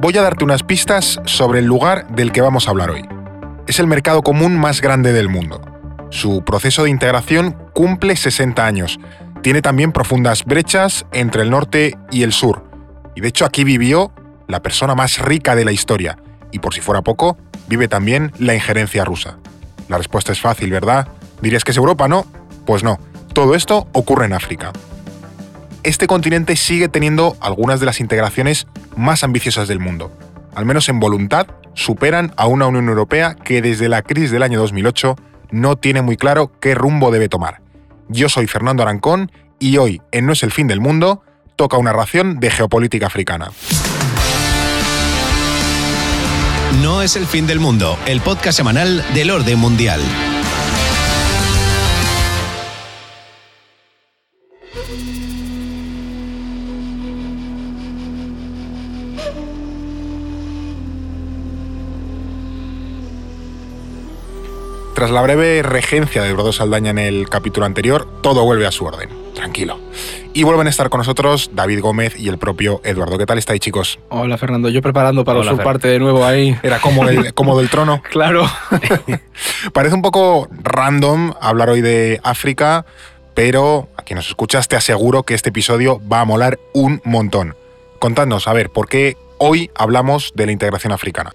voy a darte unas pistas sobre el lugar del que vamos a hablar hoy. Es el mercado común más grande del mundo. Su proceso de integración cumple 60 años. Tiene también profundas brechas entre el norte y el sur. Y de hecho aquí vivió la persona más rica de la historia. Y por si fuera poco, vive también la injerencia rusa. La respuesta es fácil, ¿verdad? Dirías que es Europa, ¿no? Pues no. Todo esto ocurre en África. Este continente sigue teniendo algunas de las integraciones más ambiciosas del mundo. Al menos en voluntad, superan a una Unión Europea que desde la crisis del año 2008 no tiene muy claro qué rumbo debe tomar. Yo soy Fernando Arancón y hoy, en No es el fin del mundo, toca una ración de geopolítica africana. No es el fin del mundo, el podcast semanal del orden mundial. Tras la breve regencia de Eduardo Saldaña en el capítulo anterior, todo vuelve a su orden. Tranquilo. Y vuelven a estar con nosotros David Gómez y el propio Eduardo. ¿Qué tal estáis, chicos? Hola, Fernando. Yo preparando para su parte de nuevo ahí. Era como del, como del trono. claro. Parece un poco random hablar hoy de África, pero a quien nos escuchas te aseguro que este episodio va a molar un montón. Contadnos, a ver, ¿por qué hoy hablamos de la integración africana?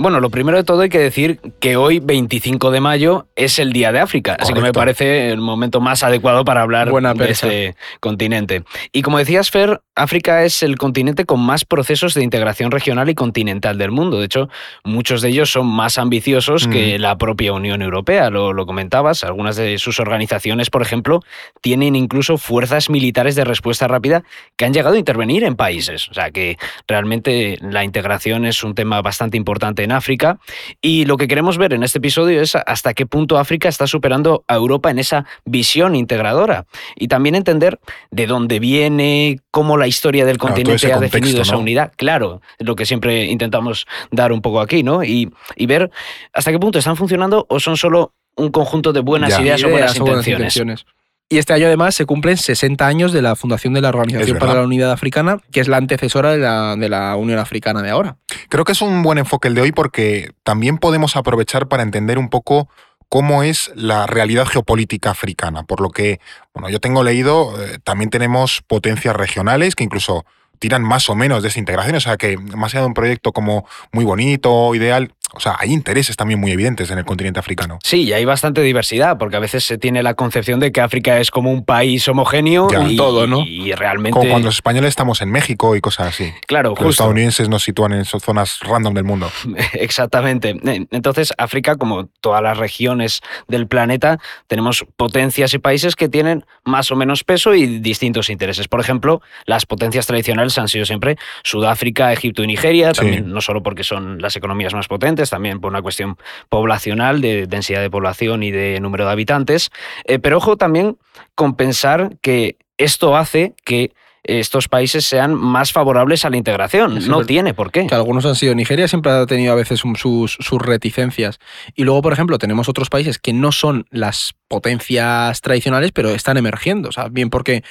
Bueno, lo primero de todo hay que decir que hoy, 25 de mayo, es el Día de África, así que me parece el momento más adecuado para hablar de ese continente. Y como decías, Fer, África es el continente con más procesos de integración regional y continental del mundo. De hecho, muchos de ellos son más ambiciosos que mm. la propia Unión Europea, lo, lo comentabas. Algunas de sus organizaciones, por ejemplo, tienen incluso fuerzas militares de respuesta rápida que han llegado a intervenir en países. O sea que realmente la integración es un tema bastante importante África. Y lo que queremos ver en este episodio es hasta qué punto África está superando a Europa en esa visión integradora. Y también entender de dónde viene, cómo la historia del continente ha definido esa unidad. Claro, es lo que siempre intentamos dar un poco aquí, ¿no? Y, ver hasta qué punto están funcionando o son solo un conjunto de buenas ideas, o buenas intenciones. Y este año además se cumplen 60 años de la fundación de la Organización para la Unidad Africana, que es la antecesora de la, de la, Unión Africana de ahora. Creo que es un buen enfoque el de hoy porque también podemos aprovechar para entender un poco cómo es la realidad geopolítica africana. Por lo que, bueno, yo tengo leído, eh, también tenemos potencias regionales que incluso tiran más o menos de esa integración, o sea que más allá de un proyecto como muy bonito, ideal, o sea, hay intereses también muy evidentes en el continente africano. Sí, y hay bastante diversidad, porque a veces se tiene la concepción de que África es como un país homogéneo y todo, ¿no? Y realmente. Como cuando los españoles estamos en México y cosas así. Claro, Los estadounidenses nos sitúan en zonas random del mundo. Exactamente. Entonces, África, como todas las regiones del planeta, tenemos potencias y países que tienen más o menos peso y distintos intereses. Por ejemplo, las potencias tradicionales han sido siempre Sudáfrica, Egipto y Nigeria, también no solo porque son las economías más potentes también por una cuestión poblacional, de densidad de población y de número de habitantes. Eh, pero ojo también con pensar que esto hace que estos países sean más favorables a la integración. no tiene por qué. Que algunos han sido. Nigeria siempre ha tenido a veces sus, sus, reticencias. Y luego, por ejemplo, tenemos otros países que no son las potencias tradicionales, pero están emergiendo. O sea, bien porque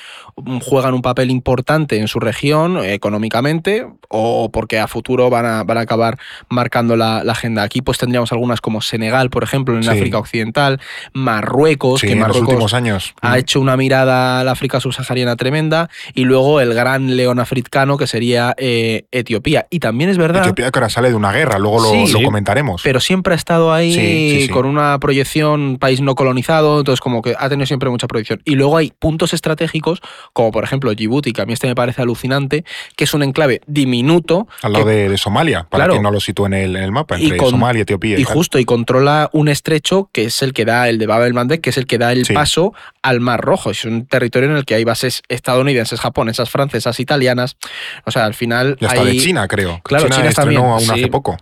juegan un papel importante en su región económicamente o porque a futuro van a, van a acabar marcando la, agenda. Aquí pues tendríamos algunas como Senegal, por ejemplo, en África Occidental, Marruecos, que en los últimos años ha mm. hecho una mirada al África subsahariana tremenda, y luego el gran león africano que sería eh, Etiopía. Y también es verdad... Etiopía que ahora sale de una guerra, luego lo, comentaremos. Pero siempre ha estado ahí con una proyección, país no colonizado, entonces como que ha tenido siempre mucha proyección. Y luego hay puntos estratégicos, como por ejemplo Djibouti, que a mí este me parece alucinante, que es un enclave diminuto. Al lado de, Somalia, para que no lo sitúe en el, en el mapa, entre Somalia y Etiopía. Y, justo, y controla un estrecho que es el que da, el de Bab el Mandeb, que es el que da el paso al Mar Rojo. Es un territorio en el que hay bases estadounidenses, japonesas, francesas, italianas. O sea, al final. Y hasta de China, creo. Claro, China, también. aún hace poco.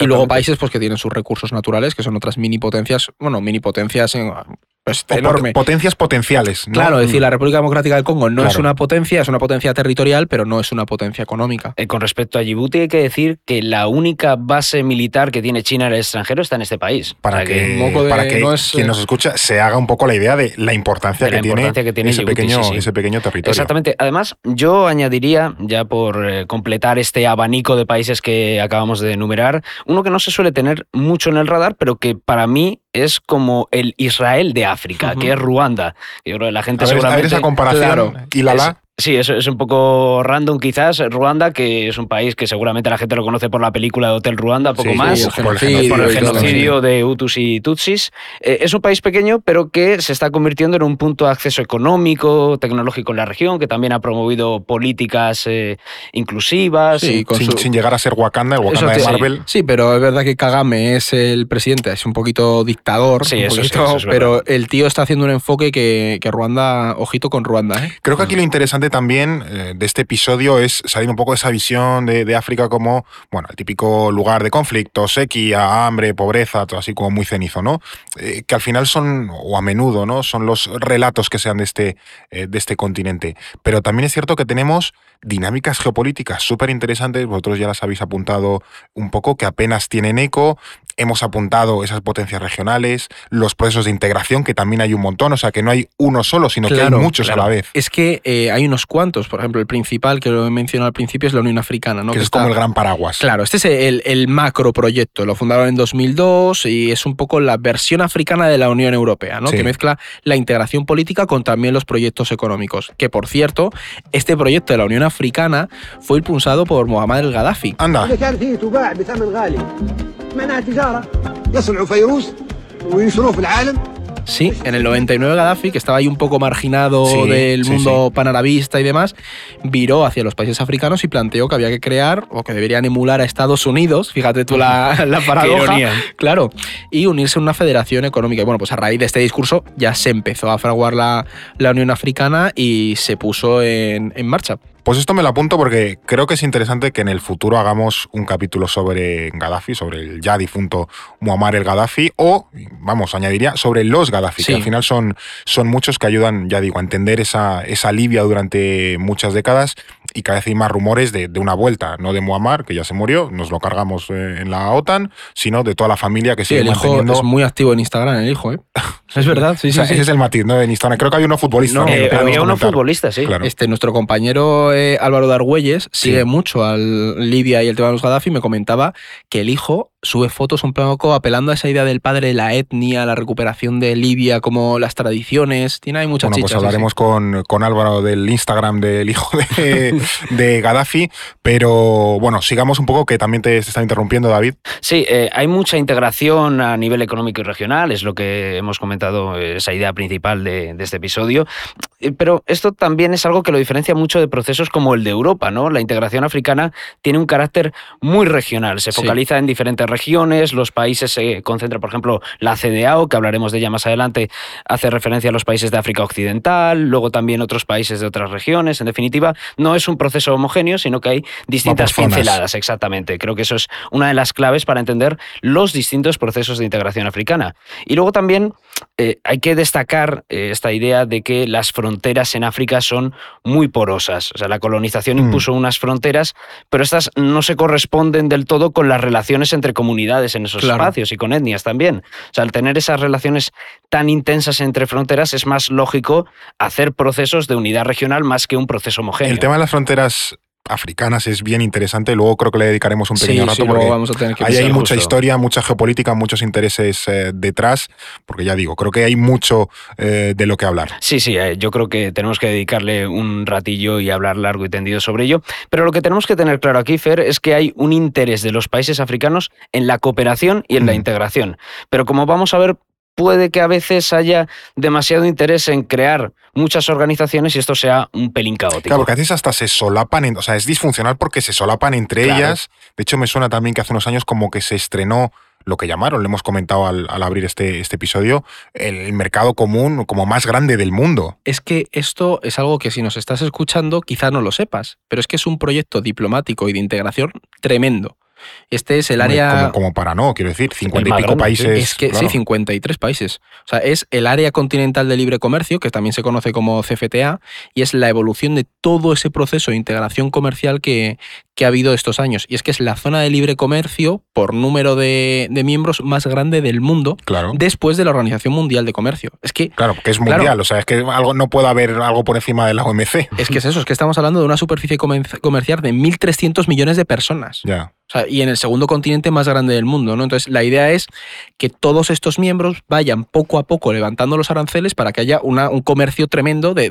y luego países pues, que tienen sus recursos naturales, que son otras mini potencias, bueno, mini potencias en es enorme. Potencias potenciales. Claro, es decir, la República Democrática del Congo no es una potencia, es una potencia territorial, pero no es una potencia económica. Eh, con respecto a Djibouti, hay que decir que la única base militar que tiene China en el extranjero está en este país. Para que, para que quien nos escucha se haga un poco la idea de la importancia, que, tiene ese, pequeño, ese pequeño territorio. Exactamente. Además, yo añadiría, ya por eh, completar este abanico de países que acabamos de enumerar, uno que no se suele tener mucho en el radar, pero que para mí es como el Israel de África, que es Ruanda. Yo creo que la gente seguramente... esa comparación y la la... Sí, eso es un poco random quizás. Ruanda, que es un país que seguramente la gente lo conoce por la película de Hotel Ruanda, poco más, por, el genocidio, de Hutus y Tutsis. Eh, es un país pequeño, pero que se está convirtiendo en un punto de acceso económico, tecnológico en la región, que también ha promovido políticas eh, inclusivas. Sí, sin, llegar a ser Wakanda, el Wakanda de Marvel. Sí, pero es verdad que Kagame es el presidente, es un poquito dictador, sí, pero el tío está haciendo un enfoque que, que Ruanda, ojito con Ruanda. ¿eh? Creo que aquí lo interesante también eh, de este episodio es salir un poco de esa visión de, África como, bueno, el típico lugar de conflicto, sequía, hambre, pobreza, todo así como muy cenizo, ¿no? Eh, que al final son, o a menudo, ¿no? Son los relatos que sean de este, eh, de este continente. Pero también es cierto que tenemos dinámicas geopolíticas súper interesantes, vosotros ya las habéis apuntado un poco, que apenas tienen eco, hemos apuntado esas potencias regionales, los procesos de integración, que también hay un montón, o sea, que no hay uno solo, sino que hay muchos a la vez. Es que eh, hay unos cuantos, por ejemplo, el principal, que lo he mencionado al principio, es la Unión Africana, ¿no? Que, es como el gran paraguas. Claro, este es el, el macro proyecto, lo fundaron en 2002 y es un poco la versión africana de la Unión Europea, ¿no? Que mezcla la integración política con también los proyectos económicos. Que, por cierto, este proyecto de la Unión Africana fue impulsado por Muhammad el Gaddafi. Anda. Sí, en el 99 Gaddafi, que estaba ahí un poco marginado del mundo panarabista y demás, viró hacia los países africanos y planteó que había que crear o que deberían emular a Estados Unidos, fíjate tú la, la paradoja, claro, y unirse a una federación económica. Y bueno, pues a raíz de este discurso ya se empezó a fraguar la, la Unión Africana y se puso en, en marcha. Pues esto me lo apunto porque creo que es interesante que en el futuro hagamos un capítulo sobre Gaddafi, sobre el ya difunto Muammar el Gaddafi, o, vamos, añadiría, sobre los Gaddafi, que al final son, son muchos que ayudan, ya digo, a entender esa, esa Libia durante muchas décadas y cada vez hay más rumores de, una vuelta, no de Muammar, que ya se murió, nos lo cargamos eh, en la OTAN, sino de toda la familia que sí, sigue el hijo es muy activo en Instagram, el hijo, ¿eh? Es verdad, sí, sí, Ese es el matiz, ¿no? En Instagram. Creo que había uno futbolista. No, eh, había uno futbolista, sí. Este, nuestro compañero Álvaro Dargüelles sigue mucho al Libia y el tema de los Gaddafi. Me comentaba que el hijo sube fotos un poco apelando a esa idea del padre de la etnia, la recuperación de Libia, como las tradiciones. Tiene ahí muchas bueno, Pues hablaremos con, con, Álvaro del Instagram del hijo de, de, Gaddafi, pero bueno, sigamos un poco, que también te, está interrumpiendo, David. Sí, eh, hay mucha integración a nivel económico y regional, es lo que hemos comentado, esa idea principal de, de este episodio. Eh, pero esto también es algo que lo diferencia mucho de procesos como el de Europa, ¿no? La integración africana tiene un carácter muy regional, se focaliza en diferentes regiones, los países se concentran, por ejemplo, la CDAO, que hablaremos de ella más adelante, hace referencia a los países de África Occidental, luego también otros países de otras regiones. En definitiva, no es un proceso homogéneo, sino que hay distintas pinceladas, exactamente. Creo que eso es una de las claves para entender los distintos procesos de integración africana. Y luego también eh, hay que destacar eh, esta idea de que las fronteras en África son muy porosas. O sea, la colonización mm. impuso unas fronteras, pero estas no se corresponden del todo con las relaciones entre comunidades en esos espacios y con etnias también. O sea, al tener esas relaciones tan intensas entre fronteras, es más lógico hacer procesos de unidad regional más que un proceso homogéneo. El tema de las fronteras africanas es bien interesante. Luego creo que le dedicaremos un pequeño rato porque vamos a tener que hay mucha historia, mucha geopolítica, muchos intereses eh, detrás, porque ya digo, creo que hay mucho eh, de lo que hablar. Sí, sí, eh, yo creo que tenemos que dedicarle un ratillo y hablar largo y tendido sobre ello. Pero lo que tenemos que tener claro aquí, Fer, es que hay un interés de los países africanos en la cooperación y en la mm. integración. Pero como vamos a ver, puede que a veces haya demasiado interés en crear muchas organizaciones y esto sea un pelín caótico. Claro, porque a veces hasta se solapan, o sea, es disfuncional porque se solapan entre ellas. De hecho, me suena también que hace unos años como que se estrenó lo que llamaron, le hemos comentado al, abrir este, este episodio, el mercado común como más grande del mundo. Es que esto es algo que si nos estás escuchando quizás no lo sepas, pero es que es un proyecto diplomático y de integración tremendo. Este es el área... Como, para no, quiero decir, 50 y pico países. Es que sí, 53 países. O sea, es el área continental de libre comercio, que también se conoce como CFTA, y es la evolución de todo ese proceso de integración comercial que, que ha habido estos años. Y es que es la zona de libre comercio por número de, miembros más grande del mundo claro. después de la Organización Mundial de Comercio. Es que. Claro, que es mundial, o sea, es que algo, no puede haber algo por encima de la OMC. Es que es eso, es que estamos hablando de una superficie comercial de 1.300 millones de personas. Ya y en el segundo continente más grande del mundo, ¿no? Entonces, la idea es que todos estos miembros vayan poco a poco levantando los aranceles para que haya una, un comercio tremendo de,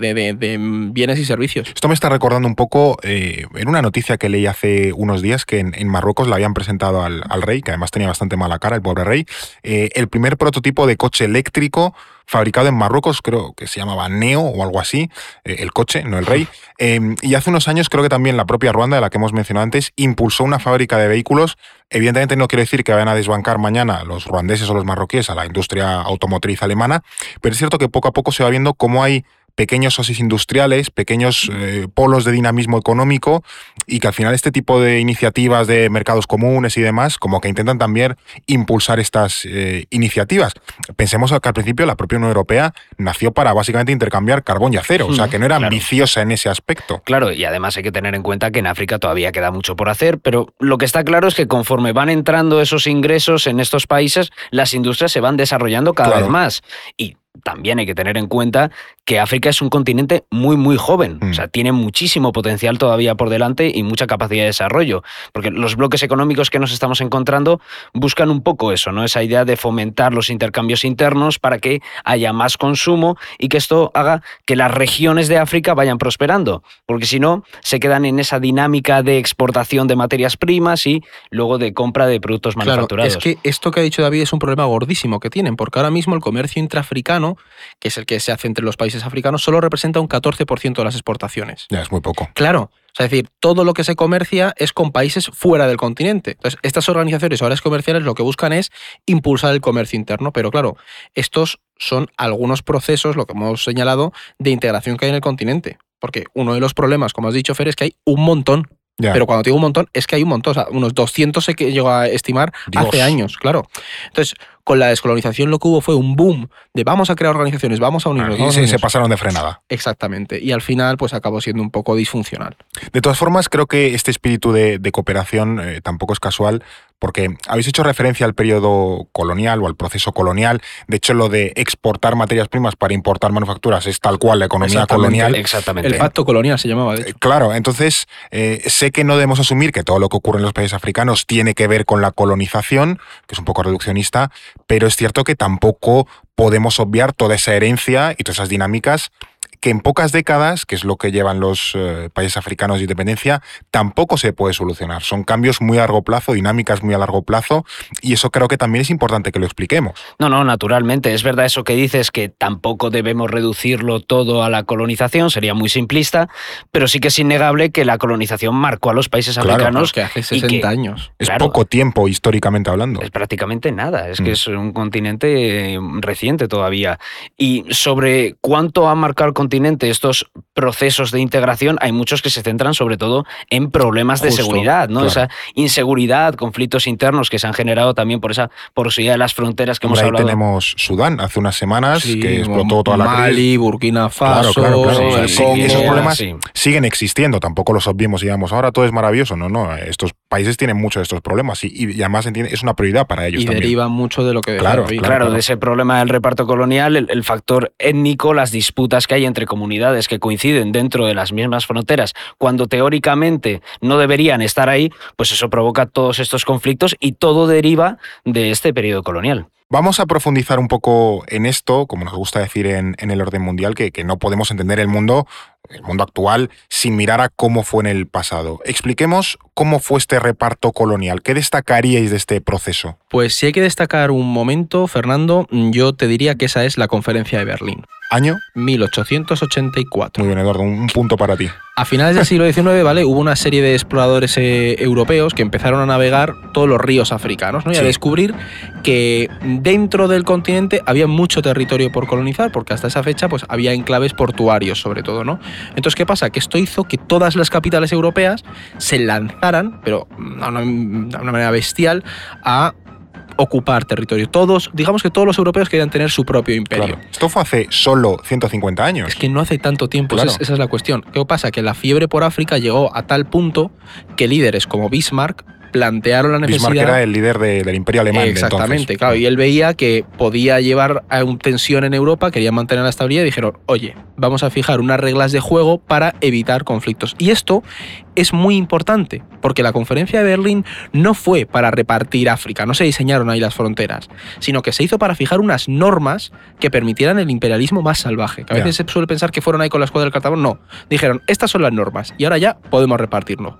bienes y servicios. Esto me está recordando un poco eh, en una noticia que leí hace unos días que en, Marruecos le habían presentado al, rey, que además tenía bastante mala cara, el pobre rey, eh, el primer prototipo de coche eléctrico fabricado en Marruecos, creo que se llamaba Neo o algo así, eh, el coche, no el rey. Em, y hace unos años creo que también la propia Ruanda, de la que hemos mencionado antes, impulsó una fábrica de vehículos. Evidentemente no quiero decir que vayan a desbancar mañana los ruandeses o los marroquíes a la industria automotriz alemana, pero es cierto que poco a poco se va viendo cómo hay pequeños oasis industriales, pequeños eh, polos de dinamismo económico y que al final este tipo de iniciativas de mercados comunes y demás como que intentan también impulsar estas eh, iniciativas. Pensemos que al principio la propia Unión Europea nació para básicamente intercambiar carbón y acero, o sea que no era ambiciosa en ese aspecto. Claro, y además hay que tener en cuenta que en África todavía queda mucho por hacer, pero lo que está claro es que conforme van entrando esos ingresos en estos países, las industrias se van desarrollando cada vez más. Y también hay que tener en cuenta que África es un continente muy, muy joven. O sea, mm. tiene muchísimo potencial todavía por delante y mucha capacidad de desarrollo. Porque los bloques económicos que nos estamos encontrando buscan un poco eso, ¿no? Esa idea de fomentar los intercambios internos para que haya más consumo y que esto haga que las regiones de África vayan prosperando. Porque si no, se quedan en esa dinámica de exportación de materias primas y luego de compra de productos manufacturados. es que esto que ha dicho David es un problema gordísimo que tienen, porque ahora mismo el comercio intraafricano que es el que se hace entre los países africanos, solo representa un 14% de las exportaciones. Ya es muy poco. Claro. es decir, todo lo que se comercia es con países fuera del continente. Entonces, estas organizaciones o áreas comerciales lo que buscan es impulsar el comercio interno, pero claro, estos son algunos procesos, lo que hemos señalado, de integración que hay en el continente. Porque uno de los problemas, como has dicho, Fer, es que hay un montón pero cuando digo un montón, es que hay un montón, o sea, unos 200 se llegó a estimar hace años, claro. Entonces, con la descolonización lo que hubo fue un boom de vamos a crear organizaciones, vamos a unirnos. y se pasaron de frenada. Exactamente. Y al final, pues acabó siendo un poco disfuncional. De todas formas, creo que este espíritu de, cooperación eh, tampoco es casual, porque habéis hecho referencia al periodo colonial o al proceso colonial. De hecho, lo de exportar materias primas para importar manufacturas es tal cual la economía colonial. Exactamente. El pacto colonial se llamaba, de hecho. Eh, claro, entonces eh, sé que no debemos asumir que todo lo que ocurre en los países africanos tiene que ver con la colonización, que es un poco reduccionista, pero es cierto que tampoco podemos obviar toda esa herencia y todas esas dinámicas que en pocas décadas, que es lo que llevan los eh, países africanos de independencia, tampoco se puede solucionar. Son cambios muy a largo plazo, dinámicas muy a largo plazo, y eso creo que también es importante que lo expliquemos. No, no, naturalmente. Es verdad eso que dices, que tampoco debemos reducirlo todo a la colonización, sería muy simplista, pero sí que es innegable que la colonización marcó a los países africanos. que hace 60 años. Es poco tiempo históricamente hablando. Es prácticamente nada, es que mm. es un continente eh, reciente todavía. Y sobre cuánto ha marcado el continente, estos procesos de integración, hay muchos que se centran sobre todo en problemas de seguridad, ¿no? Esa inseguridad, conflictos internos que se han generado también por esa porosidad de las fronteras que hemos ahí hablado. tenemos Sudán hace unas semanas que explotó toda la Mali, Burkina Faso, esos problemas siguen existiendo, tampoco los obviemos digamos, ahora todo es maravilloso, no, no, estos países tienen muchos de estos problemas y, además es una prioridad para ellos y deriva mucho de lo que claro, claro, de ese problema del reparto colonial, el factor étnico, las disputas que hay entre comunidades que coinciden dentro de las mismas fronteras, cuando teóricamente no deberían estar ahí, pues eso provoca todos estos conflictos y todo deriva de este periodo colonial. Vamos a profundizar un poco en esto, como nos gusta decir en, el orden mundial, que, que, no podemos entender el mundo, el mundo actual, sin mirar a cómo fue en el pasado. Expliquemos cómo fue este reparto colonial. ¿Qué destacaríais de este proceso? Pues si hay que destacar un momento, Fernando, yo te diría que esa es la conferencia de Berlín. ¿Año? 1884. Muy bien, Eduardo, un punto para ti. A finales del siglo XIX, ¿vale? Hubo una serie de exploradores eh, europeos que empezaron a navegar todos los ríos africanos, ¿no? Y a descubrir que dentro del continente había mucho territorio por colonizar, porque hasta esa fecha pues, había enclaves portuarios, sobre todo, ¿no? Entonces, ¿qué pasa? Que esto hizo que todas las capitales europeas se lanzaran, pero de una, una manera bestial, a ocupar territorio. Todos, digamos que todos los europeos querían tener su propio imperio. Esto fue hace solo 150 años. Es que no hace tanto tiempo, esa, es, la cuestión. ¿Qué pasa? Que la fiebre por África llegó a tal punto que líderes como Bismarck plantearon la necesidad. Bismarck era el líder del imperio alemán. Exactamente, claro. Y él veía que podía llevar a una tensión en Europa, quería mantener la estabilidad y dijeron, oye, vamos a fijar unas reglas de juego para evitar conflictos. Y esto es muy importante, porque la conferencia de Berlín no fue para repartir África, no se diseñaron ahí las fronteras, sino que se hizo para fijar unas normas que permitieran el imperialismo más salvaje. Que a veces se suele pensar que fueron ahí con la escuadra del Cartabón, no. Dijeron, estas son las normas y ahora ya podemos repartirlo.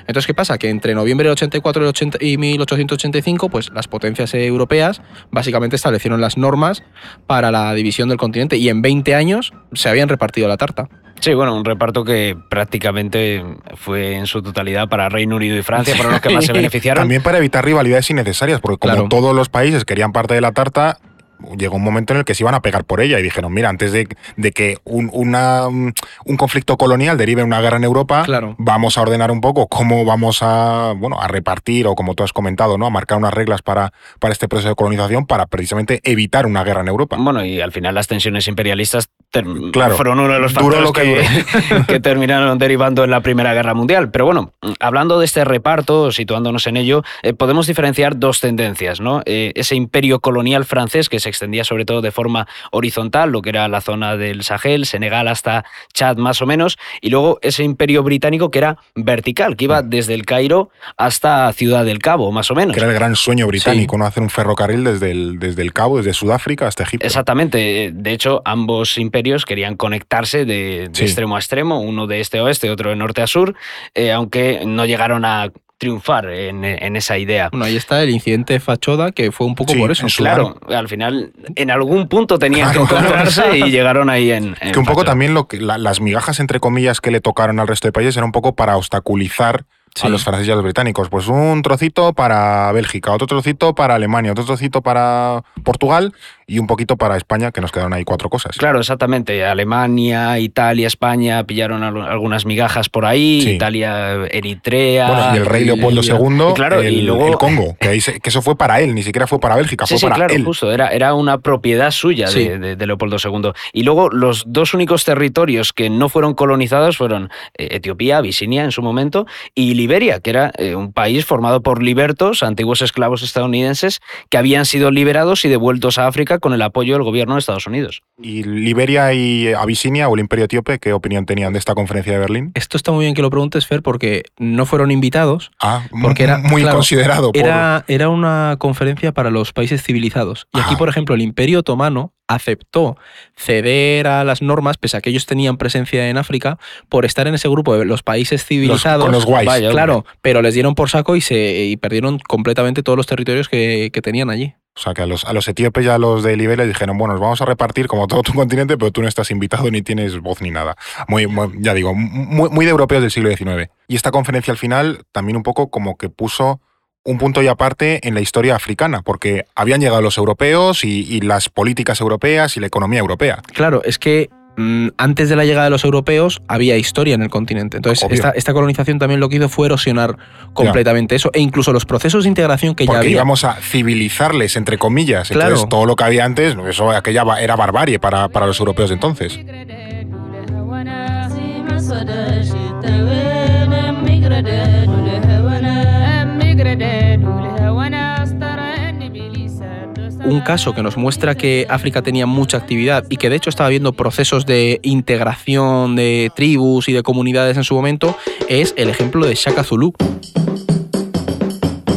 Entonces, ¿qué pasa? Que entre noviembre del 84 y 1885, pues las potencias europeas básicamente establecieron las normas para la división del continente y en 20 años se habían repartido la tarta. Sí, bueno, un reparto que prácticamente fue en su totalidad para Reino Unido y Francia, fueron los que más se beneficiaron. También para evitar rivalidades innecesarias, porque como todos los países querían parte de la tarta, llegó un momento en el que se iban a pegar por ella y dijeron, mira, antes de, que un, una, un conflicto colonial derive en una guerra en Europa, vamos a ordenar un poco cómo vamos a, bueno, a repartir o como tú has comentado, ¿no? a marcar unas reglas para, para este proceso de colonización para precisamente evitar una guerra en Europa. Bueno, y al final las tensiones imperialistas fueron uno de los factores que, terminaron derivando en la Primera Guerra Mundial. Pero bueno, hablando de este reparto, situándonos en ello, eh, podemos diferenciar dos tendencias, ¿no? Eh, ese imperio colonial francés que se extendía sobre todo de forma horizontal, lo que era la zona del Sahel, Senegal hasta Chad más o menos, y luego ese imperio británico que era vertical, que iba desde el Cairo hasta Ciudad del Cabo, más o menos. Que era el gran sueño británico, ¿no? Hacer un ferrocarril desde el, desde el Cabo, desde Sudáfrica hasta Egipto. Exactamente. De hecho, ambos imperios querían conectarse de, extremo a extremo, uno de este a oeste, otro de norte a sur, eh, aunque no llegaron a triunfar en, esa idea. Bueno, ahí está el incidente Fachoda, que fue un poco por eso. Claro, al final en algún punto tenían que encontrarse y llegaron ahí en... que un poco también lo que, las migajas, entre comillas, que le tocaron al resto de países era un poco para obstaculizar a los franceses y a los británicos. Pues un trocito para Bélgica, otro trocito para Alemania, otro trocito para Portugal y un poquito para España, que nos quedaron ahí cuatro cosas. Claro, exactamente. Alemania, Italia, España pillaron algunas migajas por ahí, Italia, Eritrea. Bueno, y el rey Leopoldo II, claro, el, y luego, el Congo, que, eso fue para él, ni siquiera fue para Bélgica, fue sí, para claro, él. justo, era, era una propiedad suya de, Leopoldo II. Y luego los dos únicos territorios que no fueron colonizados fueron eh, Etiopía, Abisinia en su momento, y Liberia, que era eh, un país formado por libertos, antiguos esclavos estadounidenses, que habían sido liberados y devueltos a África con el apoyo del gobierno de Estados Unidos. ¿Y Liberia y Abisinia o el Imperio Etíope, qué opinión tenían de esta conferencia de Berlín? Esto está muy bien que lo preguntes, Fer, porque no fueron invitados. Ah, porque era muy considerado. Era, era una conferencia para los países civilizados. Y aquí, ah. por ejemplo, el Imperio Otomano aceptó ceder a las normas, pese a que ellos tenían presencia en África, por estar en ese grupo de los países civilizados. con los guays. claro, pero les dieron por saco y, se, perdieron completamente todos los territorios que tenían allí. O sea, que a los, a los etíopes y a los de Liberia dijeron, bueno, nos vamos a repartir como todo tu continente, pero tú no estás invitado ni tienes voz ni nada. Muy, ya digo, muy, muy de europeos del siglo XIX. Y esta conferencia al final también un poco como que puso un punto y aparte en la historia africana, porque habían llegado los europeos y, las políticas europeas y la economía europea. Claro, es que antes de la llegada de los europeos había historia en el continente. Entonces, esta, colonización también lo que hizo fue erosionar completamente eso. E incluso los procesos de integración que ya había. íbamos a civilizarles, entre comillas. Entonces, todo lo que había antes, eso aquella era barbarie para, para los europeos de entonces. Un caso que nos muestra que África tenía mucha actividad y que de hecho estaba viendo procesos de integración de tribus y de comunidades en su momento es el ejemplo de Shaka Zulu.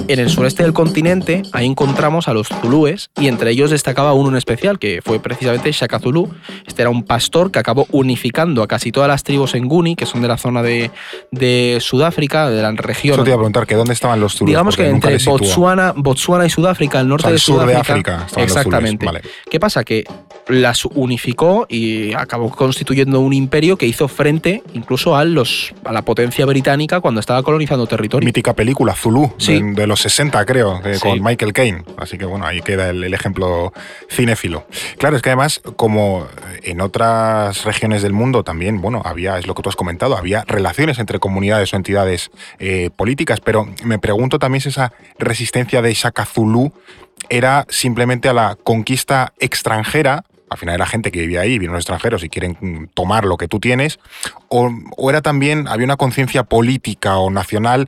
En el sureste del continente, ahí encontramos a los zulúes y entre ellos destacaba uno en especial, que fue precisamente Shaka Zulu. Este era un pastor que acabó unificando a casi todas las tribus en Guni, que son de la zona de, Sudáfrica, de la región. Eso te iba a preguntar, que ¿dónde estaban los zulúes? Digamos que entre Botswana, Botswana y Sudáfrica, el norte de Sudáfrica. exactamente. ¿Qué pasa? Que las unificó y acabó constituyendo un imperio que hizo frente incluso a, los, a la potencia británica cuando estaba colonizando territorio. Mítica película, Zulu, de, los 60 creo, con Michael Caine. Así que bueno, ahí queda el, ejemplo cinéfilo. Claro, es que además, como en otras regiones del mundo también, bueno, había, es lo que tú has comentado, había relaciones entre comunidades o entidades eh, políticas, pero me pregunto también si esa resistencia de Shaka Zulu era simplemente a la conquista extranjera al final era gente que vivía ahí, los extranjeros y quieren tomar lo que tú tienes, o, o era también, había una conciencia política o nacional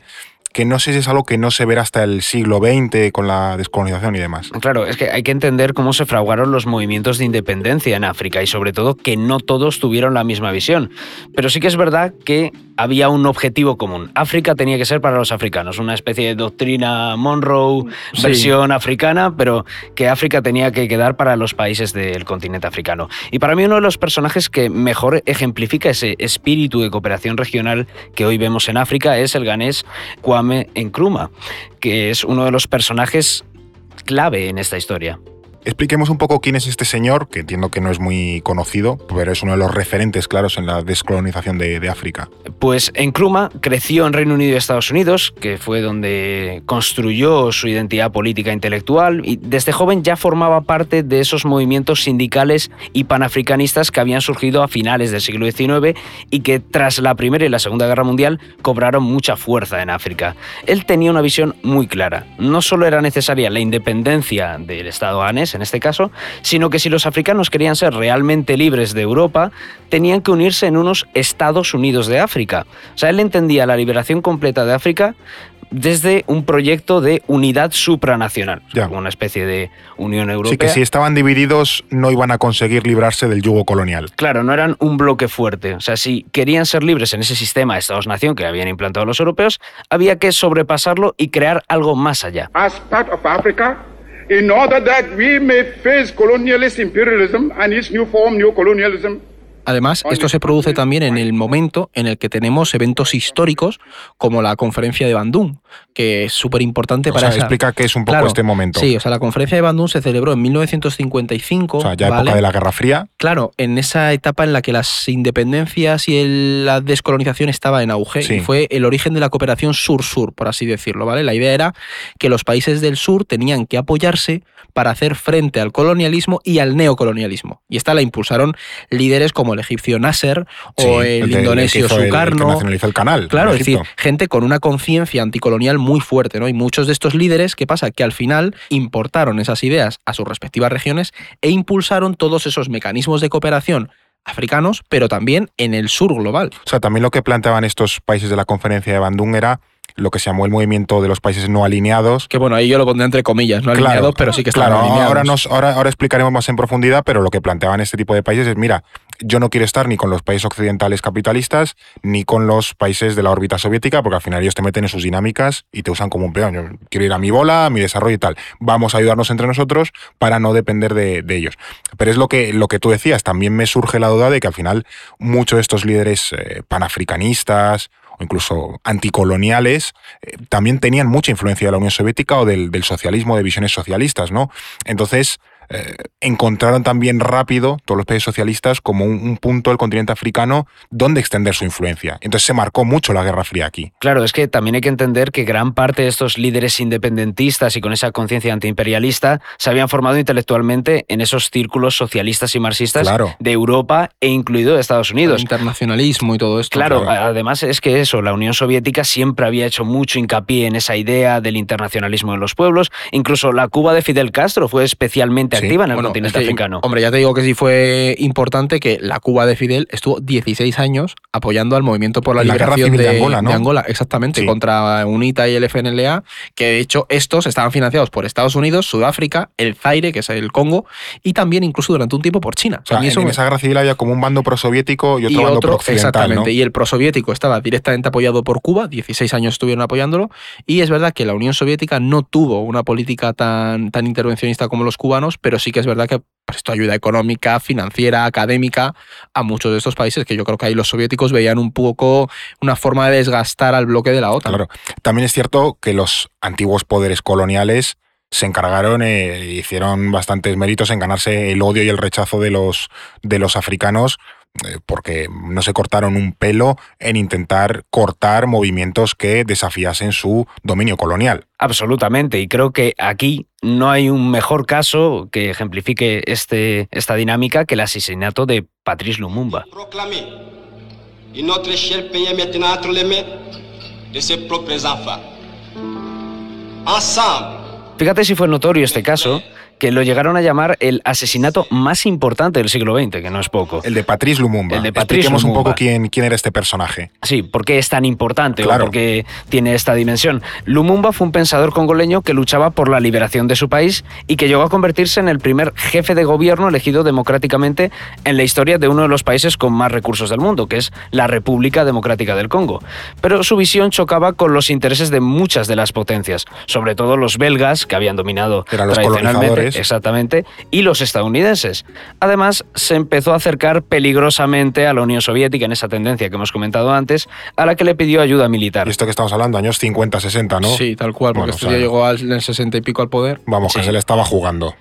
que no sé si es algo que no se verá hasta el siglo XX con la descolonización y demás. Claro, es que hay que entender cómo se fraguaron los movimientos de independencia en África y sobre todo que no todos tuvieron la misma visión. Pero sí que es verdad que había un objetivo común. África tenía que ser para los africanos, una especie de doctrina Monroe, versión africana, pero que África tenía que quedar para los países del continente africano. Y para mí uno de los personajes que mejor ejemplifica ese espíritu de cooperación regional que hoy vemos en África es el ganés Kwame Nkrumah, que es uno de los personajes clave en esta historia. Expliquemos un poco quién es este señor, que entiendo que no es muy conocido, pero es uno de los referentes claros en la descolonización de, África. Pues Nkrumah creció en Reino Unido y Estados Unidos, que fue donde construyó su identidad política e intelectual, y desde joven ya formaba parte de esos movimientos sindicales y panafricanistas que habían surgido a finales del siglo XIX y que tras la Primera y la Segunda Guerra Mundial cobraron mucha fuerza en África. Él tenía una visión muy clara. No solo era necesaria la independencia del Estado en este caso, sino que si los africanos querían ser realmente libres de Europa, tenían que unirse en unos Estados Unidos de África. O sea, él entendía la liberación completa de África desde un proyecto de unidad supranacional, como una especie de Unión Europea. Sí, que si estaban divididos no iban a conseguir librarse del yugo colonial. Claro, no eran un bloque fuerte. O sea, si querían ser libres en ese sistema de Estados-nación que habían implantado los europeos, había que sobrepasarlo y crear algo más allá. As part of Africa, in order that we may face colonialist imperialism and its new form, new colonialism, Además, esto se produce también en el momento en el que tenemos eventos históricos como la conferencia de Bandung, que es súper importante para... Sea, explica qué es un poco este momento. Sí, o sea, la conferencia de Bandung se celebró en 1955. O sea, ya época de la Guerra Fría. Claro, en esa etapa en la que las independencias y la descolonización estaba en auge. Y fue el origen de la cooperación sur-sur, por así decirlo, ¿vale? La idea era que los países del sur tenían que apoyarse para hacer frente al colonialismo y al neocolonialismo. Y esta la impulsaron líderes como el egipcio Nasser o el, indonesio Sukarno. El, nacionalizó el canal. Claro, es decir, gente con una conciencia anticolonial muy fuerte, ¿no? Y muchos de estos líderes, ¿qué pasa? Que al final importaron esas ideas a sus respectivas regiones e impulsaron todos esos mecanismos de cooperación africanos, pero también en el sur global. O sea, también lo que planteaban estos países de la conferencia de Bandung era lo que se llamó el movimiento de los países no alineados. Que bueno, ahí yo lo pondré entre comillas, no alineados, pero sí que están claro, alineados. Ahora, nos, ahora, ahora explicaremos más en profundidad, pero lo que planteaban este tipo de países es, mira, yo no quiero estar ni con los países occidentales capitalistas ni con los países de la órbita soviética, porque al final ellos te meten en sus dinámicas y te usan como un peón. Yo quiero ir a mi bola, a mi desarrollo y tal. Vamos a ayudarnos entre nosotros para no depender de, ellos. Pero es lo que, lo que tú decías, también me surge la duda de que al final muchos de estos líderes eh, panafricanistas o incluso anticoloniales, eh, también tenían mucha influencia de la Unión Soviética o del, del socialismo, de visiones socialistas, ¿no? Entonces, eh, encontraron también rápido, todos los países socialistas, como un, punto del continente africano donde extender su influencia. Entonces se marcó mucho la Guerra Fría aquí. Claro, es que también hay que entender que gran parte de estos líderes independentistas y con esa conciencia antiimperialista se habían formado intelectualmente en esos círculos socialistas y marxistas de Europa e incluido de Estados Unidos. El internacionalismo y todo esto. Claro, además es que eso, la Unión Soviética siempre había hecho mucho hincapié en esa idea del internacionalismo de los pueblos. Incluso la Cuba de Fidel Castro fue especialmente activa en el continente africano. Hombre, ya te digo que sí fue importante que la Cuba de Fidel estuvo 16 años apoyando al movimiento por la, liberación de, Angola, de, Angola, exactamente, contra UNITA y el FNLA, que de hecho estos estaban financiados por Estados Unidos, Sudáfrica, el Zaire, que es el Congo, y también incluso durante un tiempo por China. en, esa guerra civil había como un bando prosoviético y otro bando pro-occidental. Exactamente, y el prosoviético estaba directamente apoyado por Cuba, 16 años estuvieron apoyándolo, y es verdad que la Unión Soviética no tuvo una política tan, tan intervencionista como los cubanos, pero sí que es verdad que prestó ayuda económica, financiera, académica a muchos de estos países que yo creo que ahí los soviéticos veían un poco una forma de desgastar al bloque de la OTAN. Claro. También es cierto que los antiguos poderes coloniales se encargaron e hicieron bastantes méritos en ganarse el odio y el rechazo de los, de los africanos porque no se cortaron un pelo en intentar cortar movimientos que desafiasen su dominio colonial. Absolutamente, y creo que aquí no hay un mejor caso que ejemplifique este, esta dinámica que el asesinato de Patrice Lumumba. Fíjate si fue notorio este caso que lo llegaron a llamar el asesinato más importante del siglo XX, que no es poco. El de Patrice Lumumba. El de Patrice Expliquemos un poco quién, quién era este personaje. Sí, por qué es tan importante claro. o por qué tiene esta dimensión. Lumumba fue un pensador congoleño que luchaba por la liberación de su país y que llegó a convertirse en el primer jefe de gobierno elegido democráticamente en la historia de uno de los países con más recursos del mundo, que es la República Democrática del Congo. Pero su visión chocaba con los intereses de muchas de las potencias, sobre todo los belgas, que habían dominado Eran tradicionalmente exactamente, y los estadounidenses. Además, se empezó a acercar peligrosamente a la Unión Soviética en esa tendencia que hemos comentado antes, a la que le pidió ayuda militar. Y esto que estamos hablando, años 50, 60, ¿no? Sí, tal cual, porque esto ya llegó al, en el 60 y pico al poder. Vamos, que se le estaba jugando.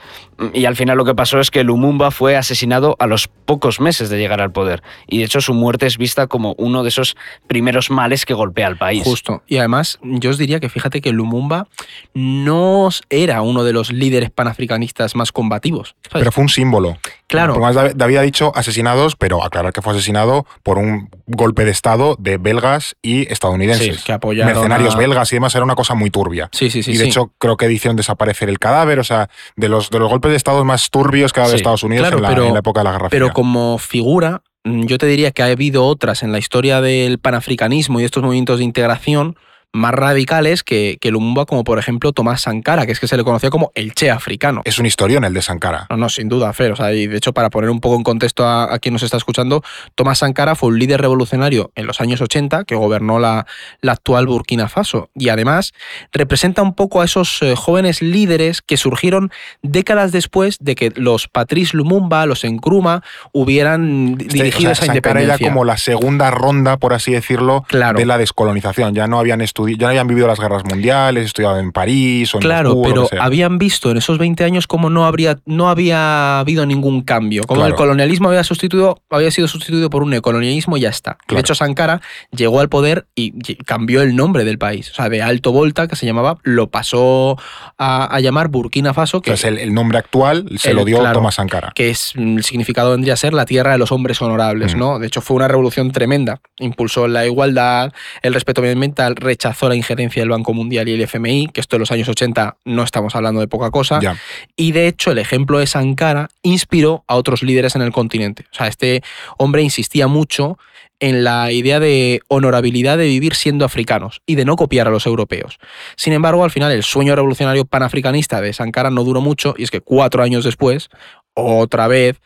Y al final lo que pasó es que Lumumba fue asesinado a los pocos meses de llegar al poder. Y de hecho su muerte es vista como uno de esos primeros males que golpea al país. Justo. Y además, yo os diría que fíjate que Lumumba no era uno de los líderes panafricanistas más combativos. Pero fue un símbolo. Claro. David ha dicho asesinados, pero aclarar que fue asesinado por un golpe de Estado de belgas y estadounidenses. que apoyaron Mercenarios belgas y demás, era una cosa muy turbia. Sí, sí, sí. Y de hecho creo que hicieron desaparecer el cadáver, o sea, de los, de los golpes de Estado más turbios que ha dado Estados Unidos en, la, en, la, época de la Guerra Fría. Pero como figura, mm, yo te diría que ha habido otras en la historia del panafricanismo y de estos movimientos de integración más radicales que, que, Lumumba, como por ejemplo Tomás Sankara, que es que se le conocía como el Che africano. Es un historión el de Sankara. No, no, sin duda, Fer. O sea, y de hecho, para poner un poco en contexto a, quien nos está escuchando, Tomás Sankara fue un líder revolucionario en los años 80 que gobernó la, la actual Burkina Faso. Y además representa un poco a esos eh, jóvenes líderes que surgieron décadas después de que los Patrice Lumumba, los Nkrumah, hubieran este, dirigido o sea, esa Sankara independencia. era como la segunda ronda, por así decirlo, claro. de la descolonización. Ya no habían estudiado ya no habían vivido las guerras mundiales, estudiado en París o en Claro, Moscú, pero o habían visto en esos 20 años como no, habría, no había habido ningún cambio. Como Claro. el colonialismo había, sustituido, había sido sustituido por un neocolonialismo y ya está. Claro. De hecho, Sankara llegó al poder y cambió el nombre del país. O sea, de Alto Volta, que se llamaba, lo pasó a, a llamar Burkina Faso, que, Entonces, el, el nombre actual se el- lo dio claro. Tomás Sankara. que es mm, el significado vendría a ser la tierra de los hombres honorables, Mm. ¿no? De hecho, fue una revolución tremenda. Impulsó la igualdad, el respeto medioambiental, rechazó la injerencia del Banco Mundial y el FMI, que esto en los años 80 no estamos hablando de poca cosa. Ya. Y de hecho, el ejemplo de Sankara inspiró a otros líderes en el continente. O sea, este hombre insistía mucho en la idea de honorabilidad de vivir siendo africanos y de no copiar a los europeos. Sin embargo, al final el sueño revolucionario panafricanista de Sankara no duró mucho y es que cuatro años después, otra vez,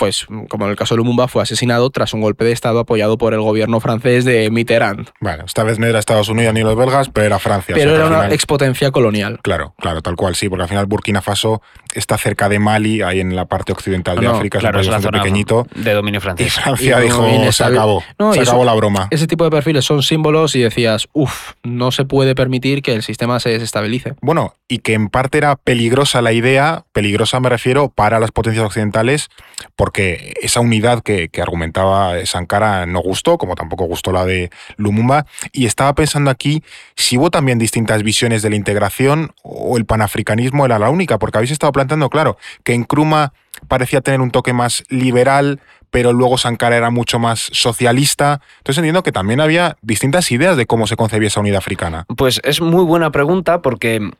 pues como en el caso de Lumumba, fue asesinado tras un golpe de Estado apoyado por el gobierno francés de Mitterrand. Bueno, esta vez no era Estados Unidos ni los belgas, pero era Francia. Pero o sea, era una final- expotencia colonial. Claro, claro, tal cual, sí, porque al final Burkina Faso está cerca de Mali, ahí en la parte occidental de No, África, Claro, es es un la país zona pequeñito. de dominio Y francés. Francia Y dijo, como bien se acabó, No, se acabó eso- la broma. Ese tipo de perfiles son símbolos y decías, uff, no se puede permitir que el sistema se desestabilice. Bueno, y que en parte era peligrosa la idea, peligrosa me refiero para las potencias occidentales, porque esa unidad que, que argumentaba Sankara no gustó, como tampoco gustó la de Lumumba, y estaba pensando aquí si hubo también distintas visiones de la integración o el panafricanismo era la única, porque habéis estado planteando, claro, que en Kruma parecía tener un toque más liberal, pero luego Sankara era mucho más socialista. Entonces entiendo que también había distintas ideas de cómo se concebía esa unidad africana. Pues es muy buena pregunta porque